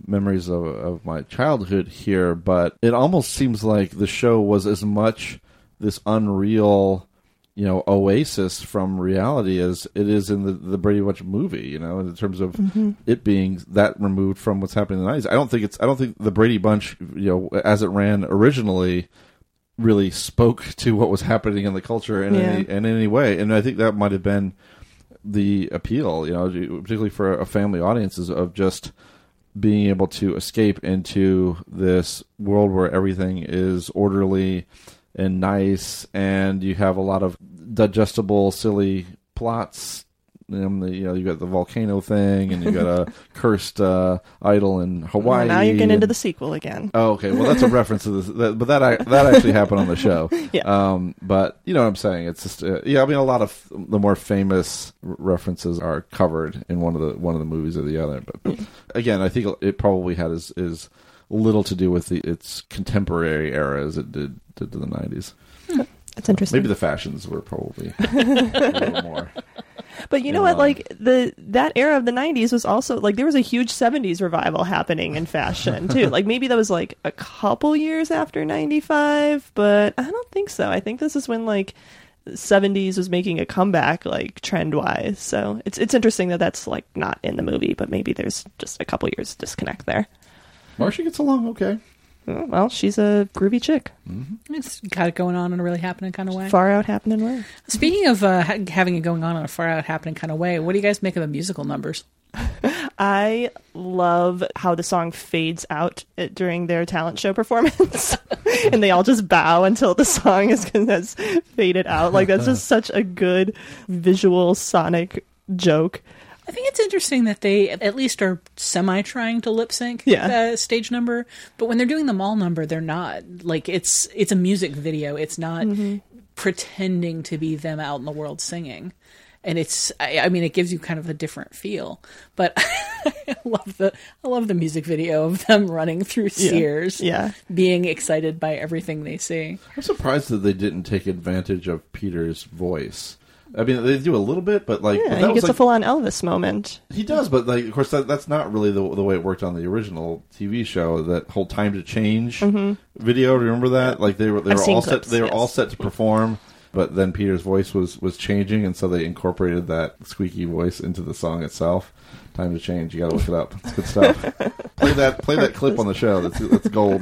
memories of, of my childhood here, but it almost seems like the show was as much this unreal, you know, oasis from reality as it is in the the Brady Bunch movie. You know, in terms of Mhm. it being that removed from what's happening in the 90s. I don't think it's. I don't think the Brady Bunch, you know, as it ran originally really spoke to what was happening in the culture in Yeah. any in any way, and I think that might have been the appeal, you know, particularly for a family audiences of just being able to escape into this world where everything is orderly and nice, and you have a lot of digestible, silly plots. Um, the, you know, you got the volcano thing, and you got a *laughs* cursed uh, idol in Hawaii. now you're getting into the sequel again. Oh, okay. Well, that's a reference to this, that, but that I, that actually happened on the show. *laughs* Yeah. Um, but you know what I'm saying? It's just uh, yeah. I mean, a lot of the more famous r- references are covered in one of the one of the movies or the other. But again, I think it probably had is is little to do with the its contemporary era as it did did to the 90s. That's interesting. Maybe the fashions were probably *laughs* a little more. But you know what? Like the that era of the '90s was also like there was a huge '70s revival happening in fashion too. *laughs* like maybe that was like a couple years after '95, but I don't think so. I think this is when like '70s was making a comeback, like trend wise. So it's it's interesting that that's like not in the movie, but maybe there's just a couple years disconnect there. Marcia gets along okay. Well, she's a groovy chick. It's got it going on in a really happening kind of way. Far out happening way. Speaking of uh, ha- having it going on in a far out happening kind of way, what do you guys make of the musical numbers? *laughs* I love how the song fades out uh, during their talent show performance, *laughs* and they all just bow until the song is *laughs* has faded out. Like that's just such a good visual sonic joke. I think it's interesting that they at least are semi trying to lip sync Yeah. the stage number, but when they're doing the mall number, they're not. Like it's it's a music video. It's not Mhm. pretending to be them out in the world singing. And it's I, I mean it gives you kind of a different feel. But *laughs* I love the I love the music video of them running through Yeah. Sears. Yeah. Being excited by everything they see. I'm surprised that they didn't take advantage of Peter's voice. I mean, they do a little bit, but like Yeah, that he was gets a full on Elvis moment. He does, but like, of course, that, that's not really the the way it worked on the original TV show. That whole time to change Mhm. video. Remember that? Like they were they I've were all clips, set. They were yes. all set to perform, but then Peter's voice was was changing, and so they incorporated that squeaky voice into the song itself. Time to change. You got to look it up. It's good stuff. *laughs* play that play that clip on the show. That's that's gold.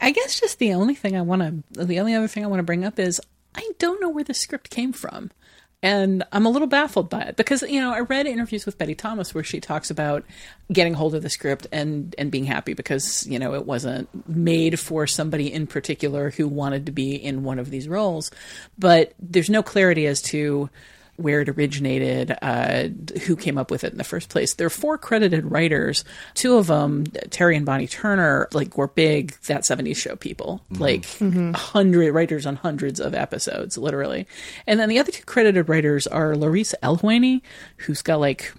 I guess just the only thing I want to, the only other thing I want to bring up is I don't know where the script came from. And I'm a little baffled by it because, you know, I read interviews with Betty Thomas where she talks about getting hold of the script and, and being happy because, you know, it wasn't made for somebody in particular who wanted to be in one of these roles. But there's no clarity as to where it originated, uh, who came up with it in the first place. There are four credited writers. Two of them, Terry and Bonnie Turner, like were big that '70s show people, like Mhm. hundred writers on hundreds of episodes, literally. And then the other two credited writers are Laurice Elehwany, who's got like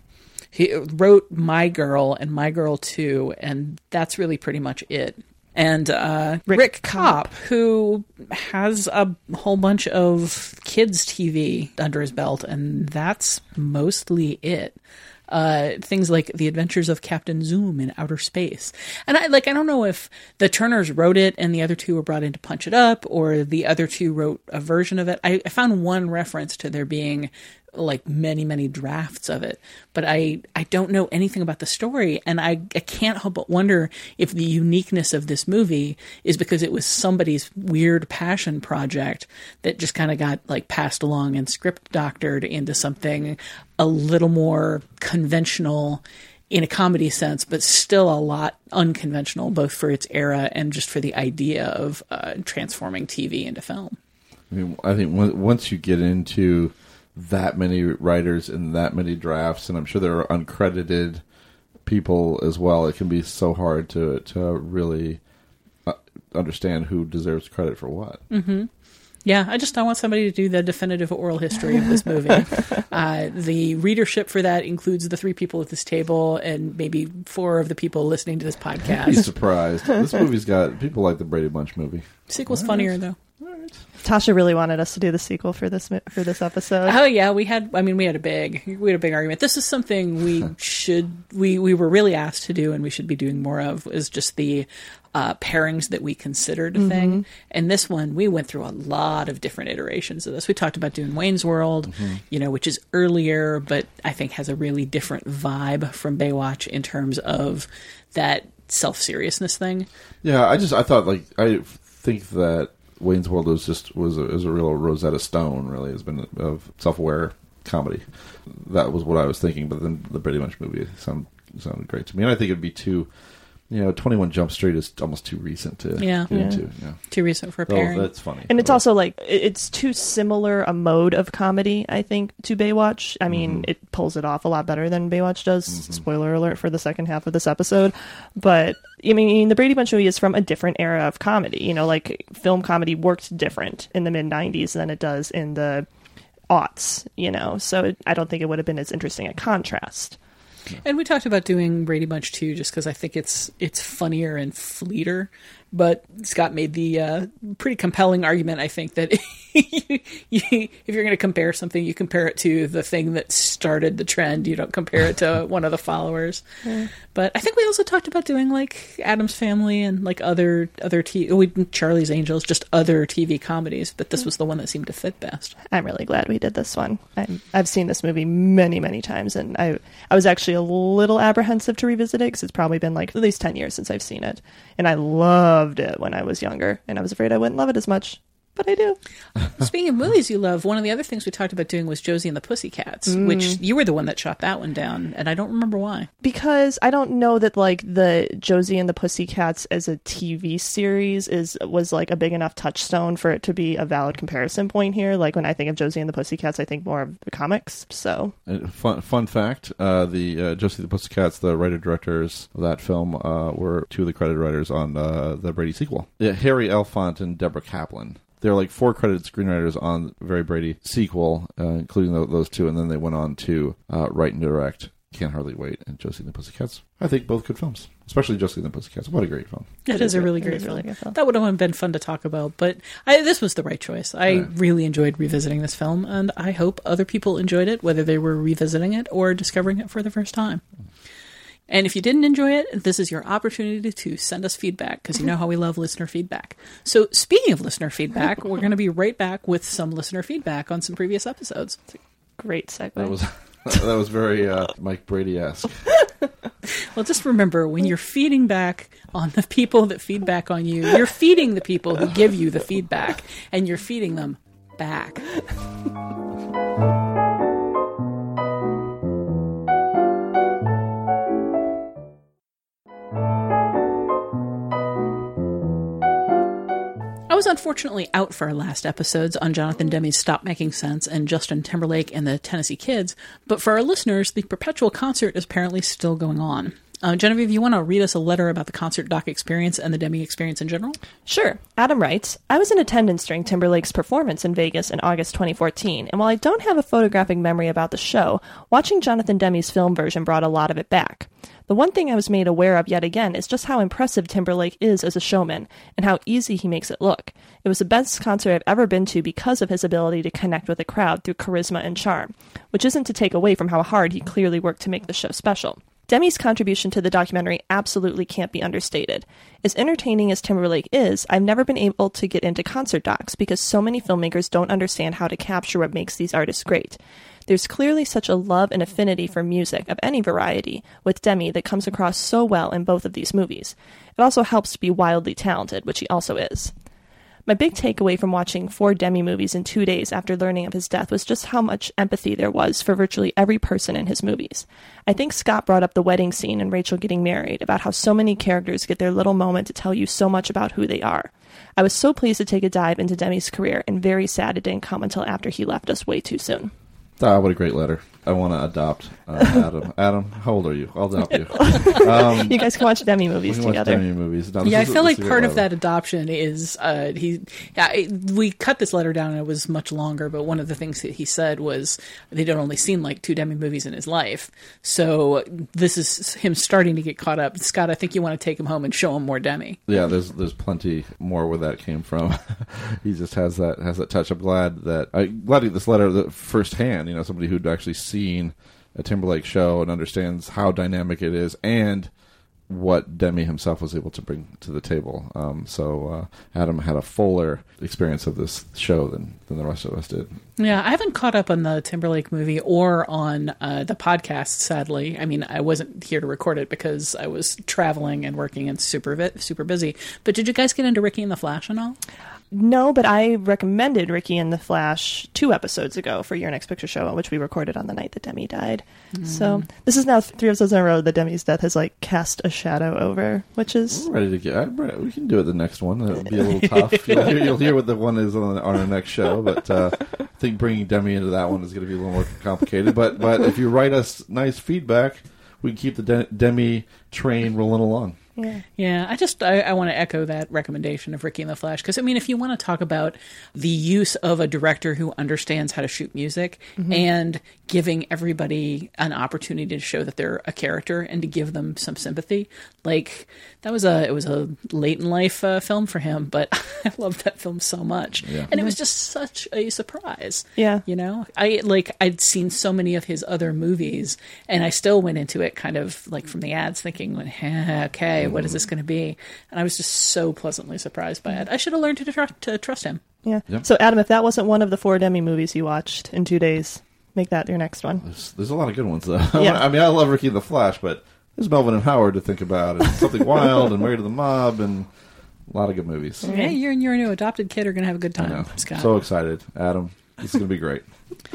he wrote My Girl and My Girl Two, and that's really pretty much it. And uh, Rick, Copp, who has a whole bunch of kids' TV under his belt, and that's mostly it. Uh, things like The Adventures of Captain Zoom in Outer Space, and I like I don't know if the Turners wrote it and the other two were brought in to punch it up, or the other two wrote a version of it. I, I found one reference to there being like many many drafts of it but i i don't know anything about the story and i i can't help but wonder if the uniqueness of this movie is because it was somebody's weird passion project that just kind of got like passed along and script doctored into something a little more conventional in a comedy sense, but still a lot unconventional, both for its era and just for the idea of uh, transforming TV into film. I mean, I think on- once you get into that many writers and that many drafts, and I'm sure there are uncredited people as well, it can be so hard to to really uh, understand who deserves credit for what. hmm Yeah, I just I want somebody to do the definitive oral history of this *laughs* movie. uh, the readership for that includes the three people at this table and maybe four of the people listening to this podcast. Be surprised. this movie's got people like the Brady Bunch movie. Sequel's funnier though. Tasha really wanted us to do the sequel for this for this episode. Oh yeah, we had. I mean, we had a big, we had a big argument. This is something we *laughs* should, we we were really asked to do, and we should be doing more of. Is just the uh, pairings that we considered a thing. Mhm. And this one, we went through a lot of different iterations of this. We talked about doing Wayne's World, Mm-hmm. you know, which is earlier, but I think has a really different vibe from Baywatch in terms of that self seriousness thing. Yeah, I just I thought like I think that Wayne's World was just was a, is a real Rosetta Stone. Really, has been of self aware comedy. That was what I was thinking. But then the Brady Bunch movie sounded sounded great to me, and I think it'd be too. You know, Twenty One Jump Street is almost too recent to Yeah. get Yeah. into. Yeah. Too recent for a Oh, that's funny. And it's also like it's too similar a mode of comedy, I think, to Baywatch. I mean, Mm-hmm. it pulls it off a lot better than Baywatch does. Spoiler alert for the second half of this episode. But I mean, the Brady Bunch movie is from a different era of comedy. You know, like film comedy worked different in the mid '90s than it does in the aughts. You know, so it, I don't think it would have been as interesting a contrast. And we talked about doing Brady Bunch too, just because I think it's it's funnier and fleeter. But Scott made the uh, pretty compelling argument, I think, that you, *laughs* you, if you're going to compare something, you compare it to the thing that started the trend. You don't compare it to *laughs* one of the followers. Yeah. But I think we also talked about doing like Addams Family and like other other t- we Charlie's Angels, just other TV comedies. But this was the one that seemed to fit best. I'm really glad we did this one. I'm, I've seen this movie many, many times, and I I was actually a little apprehensive to revisit it because it's probably been like at least ten years since I've seen it, and I loved it when I was younger, and I was afraid I wouldn't love it as much, but I do. *laughs* Speaking of movies you love, one of the other things we talked about doing was Josie and the Pussycats, Mm. which you were the one that shot that one down, and I don't remember why. because I don't know that like the Josie and the Pussycats as a TV series is was like a big enough touchstone for it to be a valid comparison point here. Like when I think of Josie and the Pussycats, I think more of the comics. So Uh, Fun, fun fact: uh, the uh, Josie the Pussycats, the writer directors of that film, uh, were two of the credited writers on uh, the Brady sequel. Yeah, Harry Elfont and Deborah Kaplan. There are like four credited screenwriters on Very Brady sequel, uh, including tho- those two, and then they went on to uh, write and direct Can't Hardly Wait and Josie and the Pussycats. I think both good films, especially Josie and the Pussycats. What a great film! It is a really It great is a really film. good film. That would have been fun to talk about, but I, this was the right choice. I Yeah. really enjoyed revisiting this film, and I hope other people enjoyed it, whether they were revisiting it or discovering it for the first time. And if you didn't enjoy it, this is your opportunity to send us feedback because you know how we love listener feedback. So, speaking of listener feedback, we're going to be right back with some listener feedback on some previous episodes. great segue. That was *laughs* that was very uh, Mike Brady esque. *laughs* Well, just remember when you're feeding back on the people that feed back on you, you're feeding the people who give you the feedback, and you're feeding them back. Was unfortunately out for our last episodes on Jonathan Demme's Stop Making Sense and Justin Timberlake and the Tennessee Kids, but for our listeners, the perpetual concert is apparently still going on. Uh, Genevieve, you want to read us a letter about the concert doc experience and the Demme experience in general? Sure. Adam writes I was in attendance during Timberlake's performance in Vegas in August 2014, and while I don't have a photographic memory about the show, watching Jonathan Demme's film version brought a lot of it back. The one thing I was made aware of yet again is just how impressive Timberlake is as a showman and how easy he makes it look. It was the best concert I've ever been to because of his ability to connect with a crowd through charisma and charm, which isn't to take away from how hard he clearly worked to make the show special. Demme's contribution to the documentary absolutely can't be understated. As entertaining as Timberlake is, I've never been able to get into concert docs because so many filmmakers don't understand how to capture what makes these artists great. There's clearly such a love and affinity for music of any variety with Demme that comes across so well in both of these movies. It also helps to be wildly talented, which he also is. My big takeaway from watching four Demme movies in two days after learning of his death was just how much empathy there was for virtually every person in his movies. I think Scott brought up the wedding scene and Rachel getting married, about how so many characters get their little moment to tell you so much about who they are. I was so pleased to take a dive into Demme's career and very sad it didn't come until after he left us way too soon. Ah, what a great letter. I want to adopt uh, Adam. *laughs* Adam, how old are you? I'll adopt you. *laughs* Um, you guys can watch Demme movies we can together. Watch Demme movies. Now, yeah, I feel this like part of that adoption is uh, he. Yeah, it, we cut this letter down and it was much longer. But one of the things that he said was they'd only seen like two Demme movies in his life. So this is him starting to get caught up. Scott, I think you want to take him home and show him more Demme. Yeah, there's there's plenty more where that came from. *laughs* he just has that has that touch. I'm glad that I glad to get this letter that firsthand. You know, somebody who'd actually seen a Timberlake show and understands how dynamic it is and what Demme himself was able to bring to the table. Um, so uh, Adam had a fuller experience of this show than than the rest of us did. Yeah, I haven't caught up on the Timberlake movie or on uh, the podcast. Sadly, I mean, I wasn't here to record it because I was traveling and working and super super busy. But did you guys get into Ricki and the Flash and all? No, but I recommended Ricki and the Flash two episodes ago for your next picture show, which we recorded on the night that Demme died. So this is now three episodes in a row that Demme's death has like cast a shadow over, which is We're ready to get. I'm ready- We can do it the next one. It'll be a little tough. *laughs* You'll hear, you'll hear what the one is on, on our next show, but uh, I think bringing Demme into that one is going to be a little more complicated. But but if you write us nice feedback, we can keep the De- Demme train rolling along. Yeah. Yeah, I just I, I want to echo that recommendation of Ricki and the Flash because I mean, if you want to talk about the use of a director who understands how to shoot music Mhm. and giving everybody an opportunity to show that they're a character and to give them some sympathy, like that was a it was a late in life uh, film for him, but *laughs* I loved that film so much, Yeah. and it was just such a surprise. Yeah. you know, I like I'd seen so many of his other movies, and I still went into it kind of like from the ads, thinking, "Eh, *laughs* "Okay, what is this going to be?" And I was just so pleasantly surprised by it. I should have learned to, tr- to trust him. yeah. Yep. So Adam, if that wasn't one of the four Demme movies you watched in two days, make that your next one. There's, there's a lot of good ones though. *laughs* Yeah. I mean, I love Ricki the Flash, but there's Melvin and Howard to think about, and Something Wild, and Married to the Mob, and a lot of good movies. Yeah, you and your new adopted kid are going to have a good I time, know. Scott. So excited, Adam. This is going to be great. *laughs*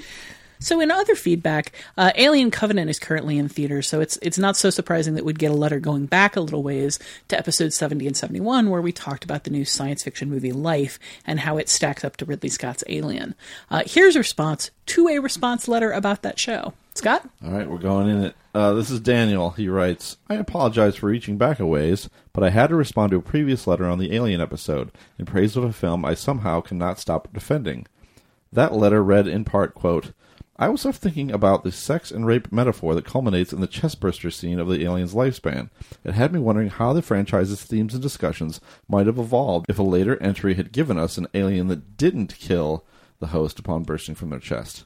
So, in other feedback, uh, Alien Covenant is currently in theaters, so it's it's not so surprising that we'd get a letter going back a little ways to episodes 70 and 71, where we talked about the new science fiction movie Life and how it stacks up to Ridley Scott's Alien. Uh, here's a response to a response letter about that show. Scott? All right, we're going in it. Uh, this is Daniel. He writes, I apologize for reaching back a ways, but I had to respond to a previous letter on the Alien episode in praise of a film I somehow cannot stop defending. That letter read in part, quote, I was left thinking about the sex and rape metaphor that culminates in the chestburster scene of the alien's lifespan. It had me wondering how the franchise's themes and discussions might have evolved if a later entry had given us an alien that didn't kill the host upon bursting from their chest.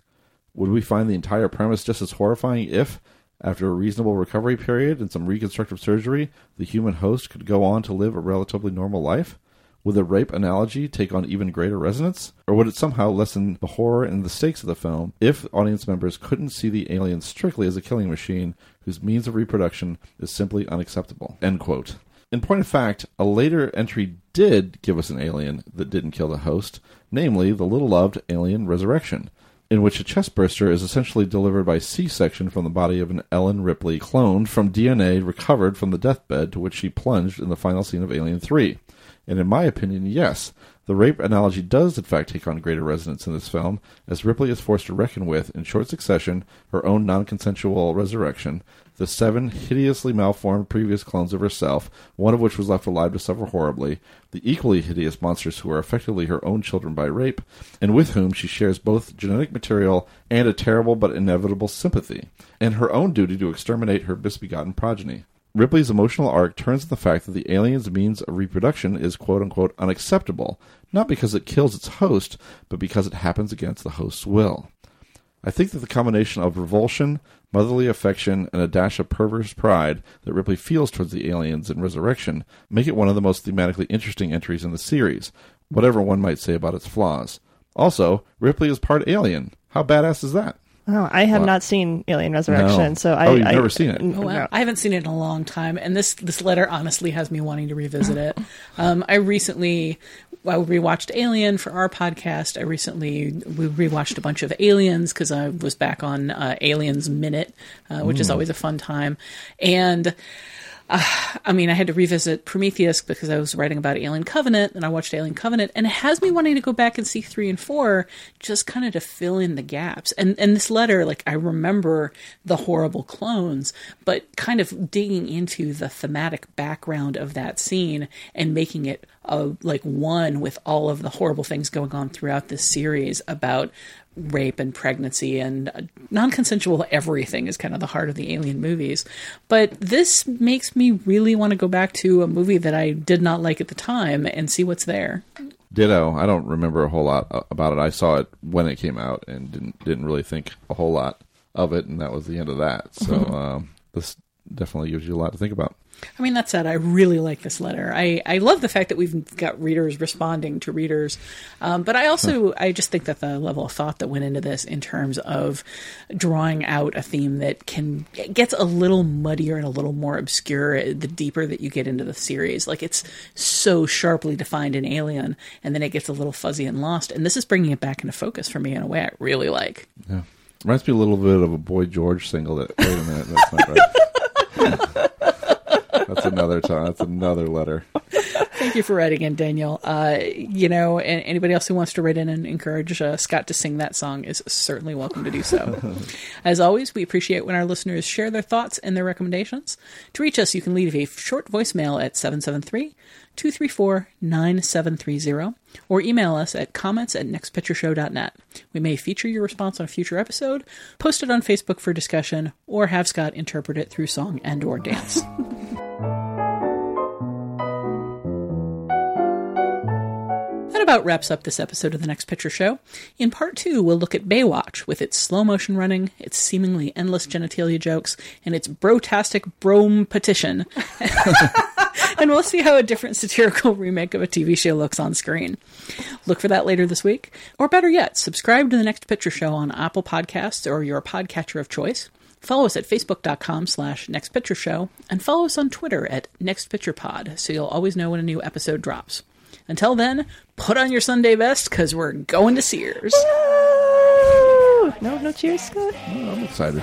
Would we find the entire premise just as horrifying if, after a reasonable recovery period and some reconstructive surgery, the human host could go on to live a relatively normal life? Would the rape analogy take on even greater resonance? Or would it somehow lessen the horror and the stakes of the film if audience members couldn't see the alien strictly as a killing machine whose means of reproduction is simply unacceptable? End quote. In point of fact, a later entry did give us an alien that didn't kill the host, namely the little loved Alien Resurrection, in which a chestburster is essentially delivered by C section from the body of an Ellen Ripley cloned from DNA recovered from the deathbed to which she plunged in the final scene of Alien 3. And in my opinion, yes, the rape analogy does in fact take on greater resonance in this film, as Ripley is forced to reckon with, in short succession, her own non consensual resurrection, the seven hideously malformed previous clones of herself, one of which was left alive to suffer horribly, the equally hideous monsters who are effectively her own children by rape, and with whom she shares both genetic material and a terrible but inevitable sympathy, and her own duty to exterminate her misbegotten progeny. Ripley's emotional arc turns on the fact that the alien's means of reproduction is quote unquote unacceptable, not because it kills its host, but because it happens against the host's will. I think that the combination of revulsion, motherly affection, and a dash of perverse pride that Ripley feels towards the aliens in Resurrection make it one of the most thematically interesting entries in the series, whatever one might say about its flaws. Also, Ripley is part alien. How badass is that? Oh, I have Wow. not seen Alien Resurrection, No. so I. Oh, you've I- never seen it? n- Oh, wow. no. I haven't seen it in a long time, and this this letter honestly has me wanting to revisit it. *laughs* Um, I recently, I rewatched Alien for our podcast. I recently we rewatched a bunch of Aliens because I was back on uh, Aliens Minute, uh, which is Mm. always a fun time, and. Uh, *sighs* I mean, I had to revisit Prometheus because I was writing about Alien Covenant, and I watched Alien Covenant, and it has me wanting to go back and see three and four, just kind of to fill in the gaps. And and this letter, like I remember the horrible clones, but kind of digging into the thematic background of that scene and making it uh, like one with all of the horrible things going on throughout this series about rape and pregnancy and uh, non-consensual everything is kind of the heart of the alien movies but this makes me really want to go back to a movie that i did not like at the time and see what's there Ditto. I don't remember a whole lot uh, about it. I saw it when it came out and didn't didn't really think a whole lot of it, and that was the end of that. So um, this definitely gives you a lot to think about. I mean, that said, I really like this letter. I, I love the fact that we've got readers responding to readers. Um, but I also, I just think that the level of thought that went into this in terms of drawing out a theme that can, gets a little muddier and a little more obscure the deeper that you get into the series. Like it's so sharply defined in Alien and then it gets a little fuzzy and lost. And this is bringing it back into focus for me in a way I really like. Yeah, reminds me a little bit of a Boy George single. That wait a minute, that's not right. *laughs* that's another time. That's another letter. Thank you for writing in, Daniel. Uh, you know, and anybody else who wants to write in and encourage uh, Scott to sing that song is certainly welcome to do so. *laughs* As always, we appreciate when our listeners share their thoughts and their recommendations. To reach us, you can leave a short voicemail at 773 234 9730 or email us at comments at nextpictureshow.net. We may feature your response on a future episode, post it on Facebook for discussion, or have Scott interpret it through song and or dance. *laughs* That about wraps up this episode of the Next Picture Show. In part two, we'll look at Baywatch with its slow motion running, its seemingly endless genitalia jokes, and its brotastic brome petition. *laughs* and we'll see how a different satirical remake of a TV show looks on screen. Look for that later this week. Or better yet, subscribe to the Next Picture Show on Apple Podcasts or your podcatcher of choice. Follow us at facebook.com slash nextpictureshow and follow us on Twitter at nextpicturepod so you'll always know when a new episode drops. Until then, put on your Sunday best because we're going to Sears. No, no cheers, Scott. Oh, I'm excited.